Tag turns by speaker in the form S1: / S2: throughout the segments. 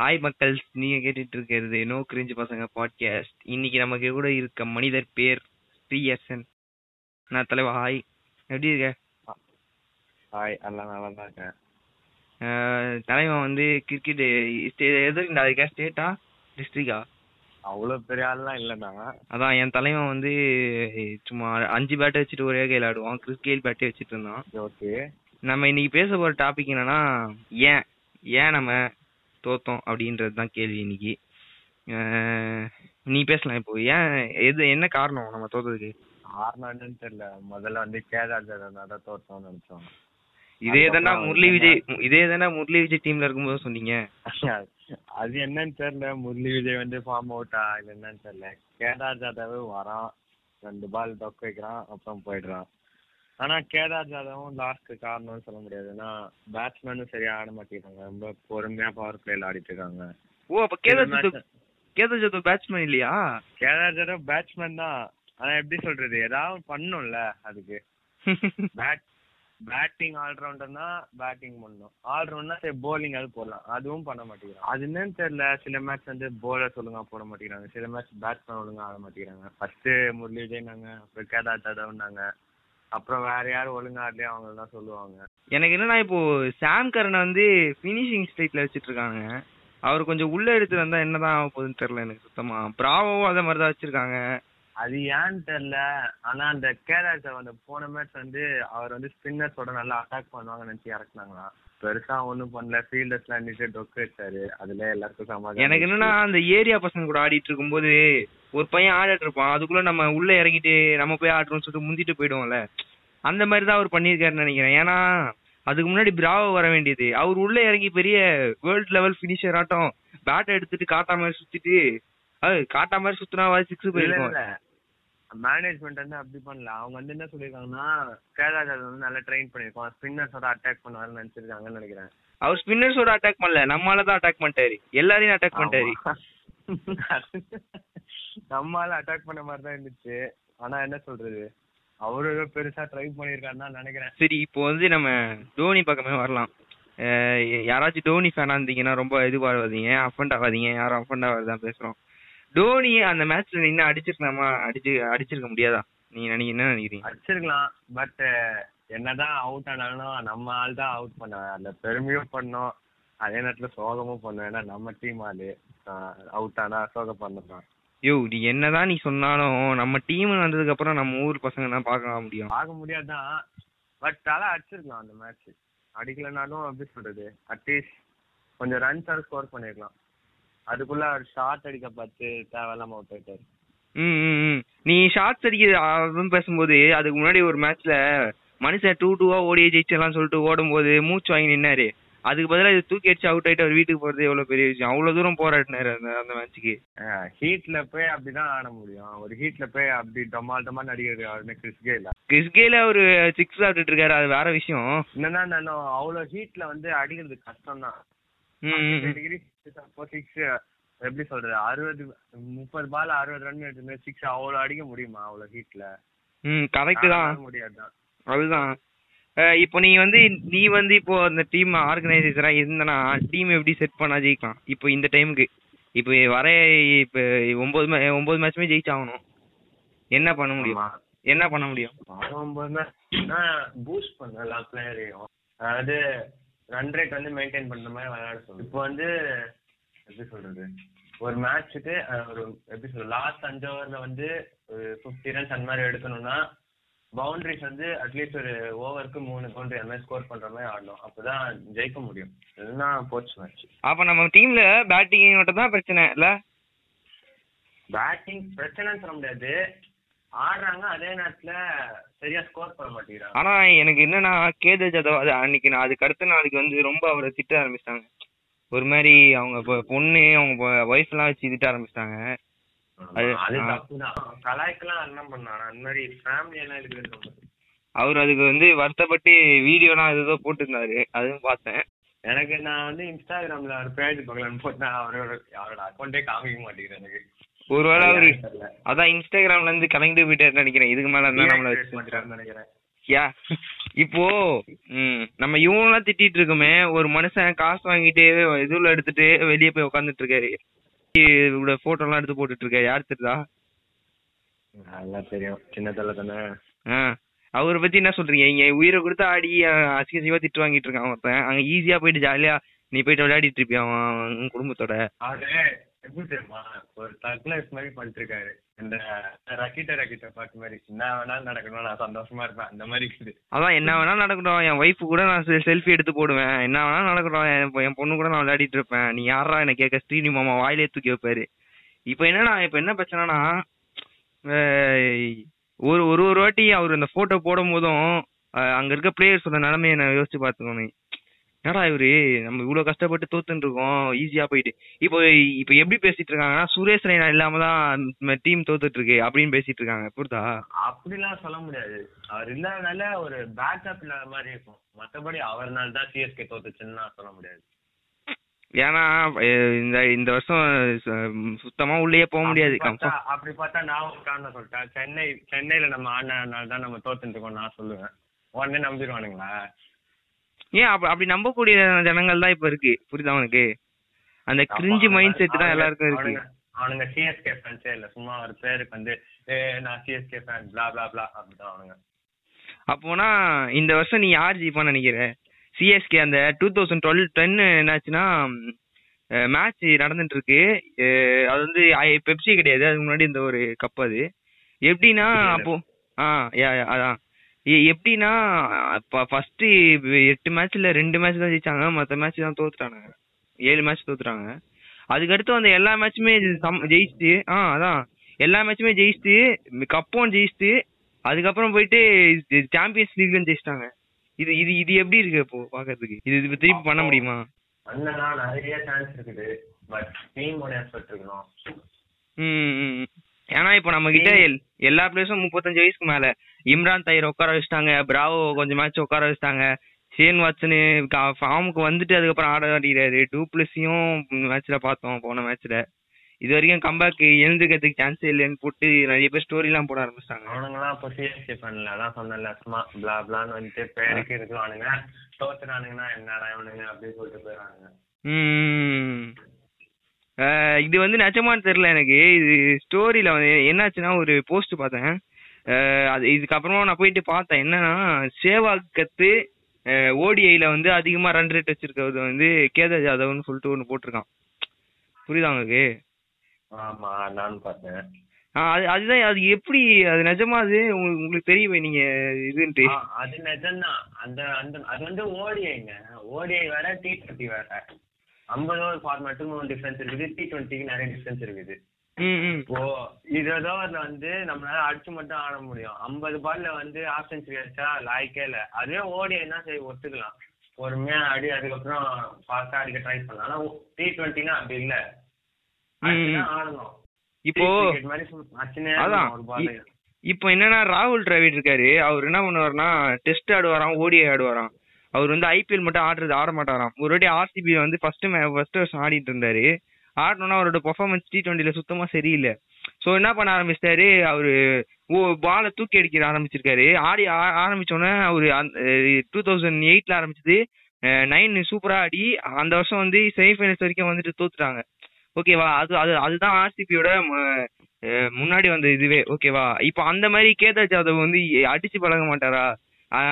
S1: Hi மக்கள். நீங்க கேட்டுட்டு இருக்கிறது நோ கிரிஞ்சு பசங்க பாட்காஸ்ட் இன்னைக்கு நமக்கு கூட இருக்க மனிதர் பேர் பிஎஸ்என் நான் தலைவா ஹாய் எப்படி இருக்க?
S2: ஹாய் எல்லாம் நல்லா தான் இருக்கேன்.
S1: தலைவன் வந்து கிரிக்கெட் எது அதுக்கா ஸ்டேட்டா டிஸ்ட்ரிக்டா
S2: அவ்வளோ பெரிய ஆள்லாம் இல்லைண்ணா.
S1: அதான் என் தலைவன் வந்து சும்மா அஞ்சு பேட்டை வச்சுட்டு ஒரே கையில் ஆடுவான். கிறிஸ்கேல் பேட்டே வச்சுட்டு இருந்தான்.
S2: ஓகே
S1: நம்ம இன்னைக்கு பேச போற டாபிக் என்னன்னா ஏன்? ஏன் நம்ம தோத்தோம் அப்படின்றது தான் கேள்வி இன்னைக்கு. நீ பேசலாம் இப்போ. ஏன் எது என்ன காரணம் நம்ம தோத்ததுக்கு?
S2: ஆறுனான்னு தெரியல. முதல்ல வந்து கேதார் ஜாதவ் தான் தோற்றோம்னு நினைச்சோம்.
S1: இதே தானே முரளி விஜய் இதே தானே முரளி விஜய் டீம்ல இருக்கும்போது சொன்னீங்க?
S2: அது என்னன்னு தெரியல. முரளி விஜய் வந்து ஃபார்ம் அவுட்டா இது என்னன்னு தெரியல. கேதார் ஜாதவ் வரான். ரெண்டு பால் டொக் வைக்கிறான் அப்புறம் போயிடுறான். ஆனா கேதார் ஜாதவும் லாஸ்ட் காரணம்னு சொல்ல முடியாது. ஏன்னா பேட்ஸ்மேனும் சரியா ஆட மாட்டேங்கிறாங்க. ரொம்ப பொறுமையா பவர் பிளேல ஆடிட்டு இருக்காங்க.
S1: ஓ அப்ப கேதார் ஜாதவ் கேதார் ஜாதவ் பேட்ஸ்மேன் இல்லையா?
S2: கேதார் ஜாதவ் பேட்ஸ்மேன் தான். ஆனா எப்படி சொல்றது? ஏதாவது பண்ணும்ல அதுக்கு. பேட் பேட்டிங் ஆல்ரவுண்டர்னா பேட்டிங் பண்ணணும் ஆல்ரவுண்டர்னா சரி bowling அது போடலாம். அதுவும் பண்ண மாட்டேங்கிறாங்க. அது என்னன்னு தெரியல. சில மேட்ச் வந்து bowlers ஒழுங்கா போட மாட்டேங்கிறாங்க. சில மேட்ச் பேட்ஸ்மேன் ஒழுங்கா ஆட மாட்டேங்கிறாங்க. ஃபர்ஸ்ட் முரளி விஜய்னாங்க அப்புறம் கேதார் ஜாதவ்னாங்க அப்புறம் வேற யாரும் ஒழுங்கா இல்லையா அவங்க தான் சொல்லுவாங்க.
S1: எனக்கு என்னன்னா இப்போ சாம் கரனை வந்து ஃபினிஷிங் ஸ்டேட்ல வச்சுட்டு இருக்காங்க அவர் கொஞ்சம் உள்ள எடுத்து வந்தா என்னதான் ஆக போகுதுன்னு தெரியல எனக்கு சுத்தமா. பிராவோவும் அதே மாதிரி தான் வச்சிருக்காங்க.
S2: அது ஏன்னு தெரியல. ஆனா அந்த கேதார் ஜாதவ் அந்த போன மேட்ச் வந்து அவர் வந்து ஸ்பின்னர்ஸோட நல்லா அட்டாக் பண்ணுவாங்கன்னு நினைச்சு இறக்குனாங்களாம் பெருசா ஒண்ணும் பண்ணல. ஃபீல்டர்ஸ்லாம் நின்று டொக்கு வச்சாரு. அதுல எல்லாருக்கும் சமாதானம்
S1: எனக்கு என்னன்னா அந்த ஏரியா பசங்க கூட ஆடிட்டு இருக்கும்போது ஒரு பையன் ஆடிட்டு இருப்பான். அதுக்குள்ள நம்ம உள்ள இறங்கிட்டு நம்ம போய் ஆடுறோம்னு சொல்லிட்டு முந்திட்டு போயிடுவோம்ல. அந்த மாதிரி தான் அவர் பண்ணியிருக்காருன்னு நினைக்கிறேன். ஏன்னா அதுக்கு முன்னாடி பிராவோ வர வேண்டியது. அவர் உள்ள இறங்கி பெரிய வேர்ல்ட் லெவல் ஃபினிஷர் ஆட்டம் பேட்டை எடுத்துட்டு காட்டா மாதிரி சுத்திட்டு அது காட்டா மாதிரி சுத்தினா சிக்ஸ் போயிருக்கும்.
S2: மேனேஜ்மெண்ட் வந்து அப்படி பண்ணல. அவங்க வந்து என்ன சொல்லிருக்காங்கன்னா கேதார் ஜாதவ் வந்து நல்லா ட்ரெயின் பண்ணிருக்கோம் ஸ்பின்னர்ஸோட அட்டாக் பண்ணுவாருன்னு நினைச்சிருக்காங்கன்னு நினைக்கிறேன்.
S1: அவர் ஸ்பின்னர்ஸோட அட்டாக் பண்ணல. நம்மளால தான் அட்டாக் பண்ணிட்டாரு. எல்லாரையும் அட்டாக் பண்ணிட்டாரு.
S2: நம்மால அட்டாக் பண்ண மாதிரி தான் இருந்துச்சு. ஆனா என்ன சொல்றது? அவரு பெருசா ட்ரை பண்ணிருக்காருன்னு நினைக்கிறேன்.
S1: சரி இப்போ வந்து நம்ம தோனி பக்கமே வரலாம். யாராச்சும் தோனி ஃபேனா இருந்தீங்கன்னா ரொம்ப இதுவாகாதீங்க அஃபண்ட் ஆகாதீங்க. யாரும் அஃபண்ட் ஆகாதான் பேசுறோம். தோனி அந்த மேட்ச்ல நின்று அடிச்சிருக்கலாமா? அடிச்சு அடிச்சிருக்க முடியாதா? நீங்க நினைக்க என்ன நினைக்கிறீங்க?
S2: அடிச்சிருக்கலாம். பட் என்னதான் அவுட் ஆனாலும் நம்ம ஆள் தான் அவுட் பண்ண அந்த பெருமையும் பண்ணோம். அதே நேரத்துல சோகமும் பண்ணோம். ஏன்னா நம்ம டீம் ஆளு. அவுட் ஆனா சோகம் பண்ணதான்
S1: யோ நீ என்னதான் நீ சொன்னாலும் நம்ம டீம் வந்ததுக்கு அப்புறம் நம்ம ஊர் பசங்க தான் பார்க்க முடியும்.
S2: ஆக முடியாதுதான் பட் தலை அடிச்சிருக்கலாம் அந்த மேட்ச் அடிக்கலைனாலும் எப்படி சொல்றது? அட்லீஸ்ட் கொஞ்சம் ரன்ஸ் ஸ்கோர் பண்ணிருக்கலாம். அதுக்குள்ள அவர் ஷார்ட் அடிக்க பார்த்து தேவையில்லாம அவுட் ஆயிட்டாரு.
S1: ம். நீ ஷார்ட்ஸ் அடிக்க அதுவும் பேசும்போது அதுக்கு முன்னாடி ஒரு மேட்ச்ல மனுஷன் டூ டூவா ஓடி ஜெயிச்சலாம் சொல்லிட்டு ஓடும்போது மூச்சு வாங்கி நின்னாரு. அதுக்கு பதிலா இது தூக்கி அடிச்சு அவுட் ஆயிட்டு அவர் வீட்டுக்கு போறது எவ்வளவு பெரிய விஷயம். அவ்வளவு தூரம் போராடினாரு அந்த அந்த மேட்ச்சுக்கு
S2: ஹீட்ல போய் அப்படிதான் ஆட முடியும். ஒரு ஹீட்ல போய் அப்படி டொமால் டொமால் அடிக்கிறது யாருமே கிறிஸ்கே இல்ல
S1: கிறிஸ்கேல ஒரு சிக்ஸ் சாப்பிட்டுட்டு இருக்காரு. அது வேற விஷயம்.
S2: என்னன்னா நானும் அவ்வளவு ஹீட்ல வந்து அடிக்கிறது கஷ்டம் தான். டிகிரி சிக்ஸ் எப்படி சொல்றது? அறுபது முப்பது பால் அறுபது ரன் எடுத்து சிக்ஸ் அவ்வளவு அடிக்க முடியுமா? அவ்வளவு ஹீட்ல
S1: ம் கரெக்ட் தான்.
S2: முடியாதுதான்.
S1: அதுதான். இப்போ நீ வந்து நீ வந்து இப்போ அந்த டீம் ஆர்கனைசேஷரா இருந்தனா டீம் எப்படி செட் பண்ணா ஜெயிக்கலாம்? இப்போ இந்த டைமுக்கு இப்போ வர இப்போ ஒன்பது ஒன்பது மேட்ச்மே ஜெயிச்சாகணும். என்ன பண்ண முடியும். என்ன பண்ண முடியும்?
S2: பூஸ்ட் பண்ண எல்லா பிளேயரையும் அதாவது ரன் ரேட் வந்து மெயின்டைன் பண்ற மாதிரி விளையாட சொல்லணும் இப்போ வந்து எப்படி சொல்றது? ஒரு மேட்ச்சுக்கு ஒரு எப்படி சொல்றது? லாஸ்ட் அஞ்சு ஓவர்ல வந்து ஒரு ஃபிஃப்டி ரன்ஸ் அந்த மாதிரி எடுக்கணும்னா பவுண்டரிஸ் வந்து அட்லீஸ்ட் ஒரு ஓவருக்கு மூணு பவுண்டரி அந்த மாதிரி ஸ்கோர் பண்ற மாதிரி ஆடணும். அப்பதான் ஜெயிக்க முடியும். இல்லைன்னா போச்சு மேட்ச்
S1: அப்ப நம்ம டீம்ல பேட்டிங் மட்டும் தான் பிரச்சனை இல்ல?
S2: பேட்டிங் பிரச்சனைன்னு சொல்ல முடியாது. ஆடுறாங்க அதே நேரத்துல சரியா ஸ்கோர் பண்ண மாட்டேங்கிறாங்க.
S1: ஆனா எனக்கு என்னன்னா கேதர் ஜாதவ் அது அன்னைக்கு நான் அதுக்கு அடுத்த நாளைக்கு வந்து ரொம்ப அவரை திட்ட ஆரம்பிச்சிட்டாங்க. ஒரு மாதிரி அவங்க பொண்ணு அவங்க ஒய்ஃப் எல்லாம் வச்சு திட்ட ஆரம்பிச்சிட்டாங்க.
S2: கலாய்க்கெல்லாம் என்ன பண்ணான் அந்த மாதிரி ஃபேமிலி எல்லாம் இருக்கிறது.
S1: அவர் அதுக்கு வந்து வருத்தப்பட்டு வீடியோலாம் ஏதோ போட்டிருந்தாரு. அதுவும் பார்த்தேன்.
S2: எனக்கு நான் வந்து இன்ஸ்டாகிராம்ல ஒரு பேஜ் பார்க்கலான்னு போட்டேன் அவரோட அவரோட அக்கௌண்டே காமிக்க மாட்டேங்கிறேன் எனக்கு.
S1: ஒருவேளை அவரு. அதான் இன்ஸ்டாகிராம்ல இருந்து கலங்கிட்டு போயிட்டாரு நினைக்கிறேன். இதுக்கு மேல இருந்தா நம்மள வச்சு
S2: நினைக்கிறேன்.
S1: யா. இப்போ நம்ம இவங்கெல்லாம் திட்டிட்டு இருக்கோமே. ஒரு மனுஷன் காசு வாங்கிட்டு இதுல எடுத்துட்டு வெளியே போய் உட்காந்துட்டு இருக்காரு. இவரோட போட்டோ எல்லாம் எடுத்து போட்டுட்டு இருக்காரு. யார் தெரியுதா?
S2: நல்லா தெரியும். சின்ன தலை தானே
S1: அவரை பத்தி என்ன சொல்றீங்க? இங்க உயிரை கொடுத்து ஆடி அஹ், அசிங்க அசிங்கமா திட்டு வாங்கிட்டு இருக்கான் ஒருத்தன். அங்க ஈஸியா போயிட்டு ஜாலியா நீ போயிட்டு விளையாடிட்டு இருப்பியா அவன் குடும்பத்தோட?
S2: எப்படி தெரியுமா ஒரு தக்லைஃப் மாதிரி பண்ணிருக்காரு அந்த இந்த ரக்கிட்ட ரக்கிட்ட பாட்டு மாதிரி என்ன வேணாலும் நடக்கணும் நான் சந்தோஷமா இருப்பேன். அந்த மாதிரி இருக்குது.
S1: அதான் என்ன வேணாலும் நடக்கட்டும். என் ஒய்ஃப் கூட நான் செல்ஃபி எடுத்து போடுவேன். என்ன வேணாலும் நடக்கட்டும். என் பொண்ணு கூட நான் விளையாடிட்டு இருப்பேன். நீ யாரா என்ன கேட்க? ஸ்ரீனி மாமா வாயிலே தூக்கி வைப்பாரு. இப்போ என்னன்னா இப்போ என்ன பிரச்சனைனா ஒரு ஒரு ஒரு வாட்டி அவர் அந்த போட்டோ போடும் போதும் அங்க இருக்க பிளேயர்ஸோட நிலைமையை நான் யோசிச்சு பார்த்துக்கணும். என்னடா இவரு? நம்ம இவ்வளவு கஷ்டப்பட்டு தோத்துட்டு இருக்கோம் ஈஸியா போயிட்டு. இப்போ இப்போ எப்படி பேசிட்டு இருக்காங்கன்னா சுரேஷ் ரெய்னா இல்லாம தான் டீம் தோத்துட்டு இருக்கு அப்படின்னு பேசிட்டு இருக்காங்க. புரியுதா
S2: அப்படிலாம் சொல்ல முடியாது. அவர் இல்லாதனால ஒரு பேக்கப் இல்லாத மாதிரி இருக்கும். மத்தபடி அவர்னால தான் சிஎஸ்கே தோத்துச்சுன்னு நான் சொல்ல முடியாது.
S1: ஏன்னா இந்த இந்த வருஷம் சுத்தமா உள்ளேயே போக முடியாது.
S2: அப்படி பார்த்தா- நான் ஒரு காரணம் சொல்லிட்டேன். சென்னை சென்னையில நம்ம ஆடினால தான் நம்ம தோத்துட்டு இருக்கோம் நான் சொல்லுவேன். உடனே நம்பிடுவானுங்களா?
S1: ஏன் அப்ப அப்படி நம்பக்கூடிய ஜனங்கள் தான் இப்ப இருக்கு. புரியுதா உனக்கு? அந்த கிரிஞ்சு மைண்ட் செட் தான் எல்லாருக்கும் இருக்கு.
S2: அவனுங்க- சிஎஸ்கே ஃபேன்ஸே இல்ல சும்மா ஒரு பேருக்கு வந்து நான் CSK fan blah blah blah அப்படிதான் அவனுங்க
S1: அப்போனா இந்த வருஷம் நீ யார் ஜெயிப்பான்னு நினைக்கிற? சிஎஸ்கே அந்த டூ தௌசண்ட் டுவெல் டென் என்னாச்சுன்னா மேட்ச் நடந்துட்டு இருக்கு அது வந்து பெப்சி கிடையாது. அதுக்கு முன்னாடி இந்த ஒரு கப் அது. எப்படின்னா. அப்போ ஆ யா அதான். எப்படின்னா ஃபர்ஸ்ட் எட்டு மேட்ச்ல ரெண்டு மேட்ச் தான் ஜெயிச்சாங்க. மத்த மேட்ச் தான் தோத்துட்டானுங்க ஏழு மேட்ச் தோத்துட்டாங்க. அதுக்கடுத்து அந்த எல்லா மேட்சுமே ஜெயிச்சுட்டு ஆ அதான். எல்லா மேட்சுமே ஜெயிச்சுட்டு கப்பும் ஜெயிச்சுட்டு அதுக்கப்புறம் போயிட்டு சாம்பியன்ஸ் லீக்லயும் ஜெயிச்சிட்டாங்க. இது இது இது எப்படி இருக்கு இப்போ பாக்குறதுக்கு? இது இது திருப்பி பண்ண முடியுமா?
S2: அண்ணனா நிறைய சான்ஸ் இருக்குது. பட் டீமோட எஃபர்ட் இருக்கணும்.
S1: ம். ஏன்னா இப்போ நம்ம கிட்ட எல்- எல்லா பிளேயர்ஸும் முப்பத்தஞ்சு வயசுக்கு மேல. இம்ரான் தயிர் உட்கார வச்சுட்டாங்க பிராவோ கொஞ்சம் மேட்ச் உட்கார வச்சுட்டாங்க. ஷேன் வாட்சனு ஃபார்முக்கு வந்துட்டு அதுக்கப்புறம் ஆட ஆடிறாரு டூப்ளஸையும் மேட்ச்ல பார்த்தோம் போன மேட்ச்ல இது வரைக்கும் கம்பேக் எழுந்துக்கிறதுக்கு சான்ஸ் இல்லைன்னு போட்டு நிறைய பேர் ஸ்டோரி எல்லாம் போட ஆரம்பிச்சிட்டாங்க.
S2: அவனுங்கலாம் இப்போ சிஎஸ்கே பண்ணல. அதான் சொன்னேன்ல சும்மா பிளா பிளான்னு வந்துட்டு பேருக்கு இருக்கிறானுங்க தோத்துறானுங்கன்னா என்னடா இவனுங்க அப்படின்னு சொல்லிட்டு போயிடறானுங்க.
S1: இது வந்து நிஜமான்னு தெரியல எனக்கு. இது ஸ்டோரியில வந்து என்னாச்சுன்னா ஒரு போஸ்ட் பார்த்தேன். அது இதுக்கப்புறமா நான் போயிட்டு பார்த்தேன். என்னன்னா சேவாக்கத்து ஓடிஐல வந்து அதிகமா ரன் ரேட் வச்சிருக்கிறது வந்து கேதார் ஜாதவ்னு சொல்லிட்டு ஒன்னு போட்டிருக்கான். புரியுதா உங்களுக்கு?
S2: ஆமா நானும் பார்த்தேன்.
S1: அது அதுதான் அது எப்படி அது நிஜமா அது? உங்களுக்கு உங்களுக்கு தெரியுமே நீங்க இதுன்ட்டு.
S2: அது நிஜம்தான். அந்த அந்த அது வந்து ஓடிஐங்க. ஓடிஐ வேற டி டுவெண்ட்டி வேற. ஐம்பது ஓவர் ஃபார்மேட்டுக்கும் டிஃபரன்ஸ் இருக்குது. டி டுவெண்ட்டிக்கு நிறைய டிஃபரன்ஸ் இருக்குது. ஓவர்ல வந்து நம்மளால அடிச்சு மட்டும் ஆட முடியும். ஐம்பது பால்ல வந்து செஞ்சுரி அடிச்சா லாய்க்கே இல்ல. அதுவே ஓடிஐனா சரி ஒத்துக்கலாம். பொறுமையா ஆடி அதுக்கப்புறம் ஃபாஸ்டா அடிக்க ட்ரை பண்ணலாம். ஆனா டி டுவெண்ட்டினா அப்படி இல்ல. ஆடணும்.
S1: இப்போ இப்போ என்னன்னா ராகுல் டிராவிட் இருக்காரு. அவர் என்ன பண்ணுவாருன்னா டெஸ்ட் ஆடுவாராம் ஓடிஐ ஆடுவாராம். அவர் வந்து ஐபிஎல் மட்டும் ஆடுறது ஆட மாட்டாராம் ஒரு வாட்டி ஆர்சிபி வந்து ஃபர்ஸ்ட் ஃபர்ஸ்ட் வருஷம் ஆடிட்டு இருந்தாரு. ஆடணும்னா அவரோட பெர்ஃபார்மன்ஸ் டி டுவெண்ட்டில சுத்தமா சரியில்லை. ஸோ என்ன பண்ண ஆரம்பிச்சிட்டாரு? அவரு ஓ பாலை தூக்கி அடிக்க ஆரம்பிச்சிருக்காரு. ஆடி ஆரம்பிச்சோன்னே அவரு டூ தௌசண்ட் எயிட்ல ஆரம்பிச்சது. நைன் சூப்பரா ஆடி அந்த வருஷம் வந்து செமிஃபைனல்ஸ் வரைக்கும் வந்துட்டு தோத்துட்டாங்க. ஓகேவா அது அது அதுதான் ஆர்சிபியோட முன்னாடி வந்த இதுவே. ஓகேவா இப்போ அந்த மாதிரி கேதார் ஜாதவ் வந்து அடிச்சு பழக மாட்டாரா?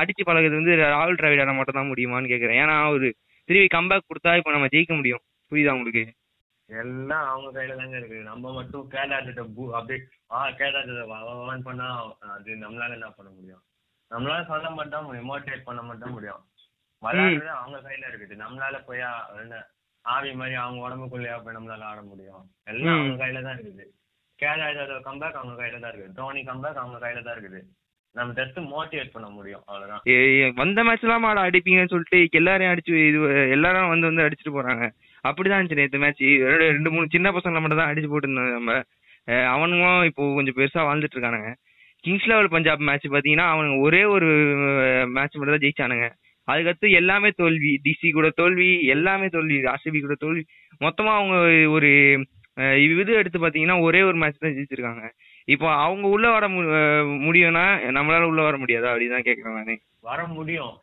S1: அடிச்சு பழகுறது வந்து ராகுல் டிராவிடால மட்டும் தான் முடியுமான்னு கேட்குறேன் ஏன்னா அவரு திரும்பி கம்பேக் கொடுத்தா இப்போ நம்ம ஜெயிக்க முடியும். புரியுதா உங்களுக்கு?
S2: எல்லாம் அவங்க கையில தாங்க இருக்கு. நம்ம மட்டும் கேடாட்ட பூ அப்படியே ஆ கேடாட்ட வான் பண்ணா அது நம்மளால என்ன பண்ண முடியும்? நம்மளால சொல்ல மட்டும் முடியும் மோட்டிவேட் பண்ண மட்டும் முடியும். விளையாடுறது அவங்க கையில இருக்குது. நம்மளால போய் என்ன ஆவி மாதிரி அவங்க உடம்புக்குள்ளேயா போய் நம்மளால ஆட முடியும்? எல்லாம் அவங்க கையில தான் இருக்குது. கேடாட்ட கம்பேக் அவங்க கையில தான் இருக்குது. தோனி கம்பேக் அவங்க கையில தான் இருக்குது. நம்ம ஜஸ்ட் மோட்டிவேட் பண்ண முடியும் அவ்வளவுதான்.
S1: வந்த மேட்ச்லாம் ஆட அடிப்பீங்கன்னு சொல்லிட்டு எல்லாரையும் அடிச்சு இது எல்லாரும் வந்து வந்து அடிச்சுட்டு போறாங்க. அப்படிதான் இருந்துச்சு நேற்று மேட்ச் ரெண்டு மூணு சின்ன பசங்களை மட்டும் தான் அடிச்சு போட்டுருந்தாங்க நம்ம. அவனுங்களும் இப்போ கொஞ்சம் பெருசா வாழ்ந்துட்டு இருக்கானுங்க. கிங்ஸ் லெவல் பஞ்சாப் மேட்ச் பாத்தீங்கன்னா அவனுங்க ஒரே ஒரு மேட்ச் மட்டும் தான் ஜெயிச்சானுங்க. அதுக்கடுத்து எல்லாமே தோல்வி. டிசி கூட தோல்வி எல்லாமே தோல்வி. ஆர்சிபி கூட தோல்வி. மொத்தமா அவங்க ஒரு இது எடுத்து பாத்தீங்கன்னா ஒரே ஒரு மேட்ச் தான் ஜெயிச்சிருக்காங்க. இப்போ அவங்க உள்ள வர முடியும்னா நம்மளால உள்ள வர முடியாதா? அப்படிதான் கேக்குறேன் நானு.
S2: வர முடியும்.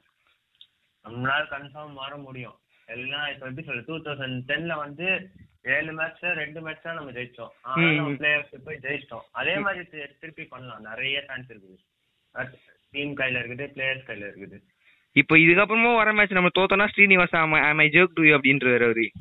S2: நம்மளால கன்ஃபார்ம் வர முடியும். எல்லாம் இப்ப எப்படி சொல்றது டூ தௌசண்ட் டென்ல வந்து ஏழு மேட்ச்ல ரெண்டு மேட்ச் தான் நம்ம ஜெயிச்சோம். ஆனா. பிளேயர்ஸ் போய் ஜெயிச்சிட்டோம். அதே மாதிரி திருப்பி பண்ணலாம். நிறைய சான்ஸ் இருக்குது. டீம் கையில இருக்குது பிளேயர்ஸ் கையில இருக்குது.
S1: இப்போ இதுக்கப்புறமும் வர மேட்ச் நம்ம தோத்தோம்னா ஸ்ரீனிவாசா ஐ ஜோக் டு அப்படின்றாரு அவரு.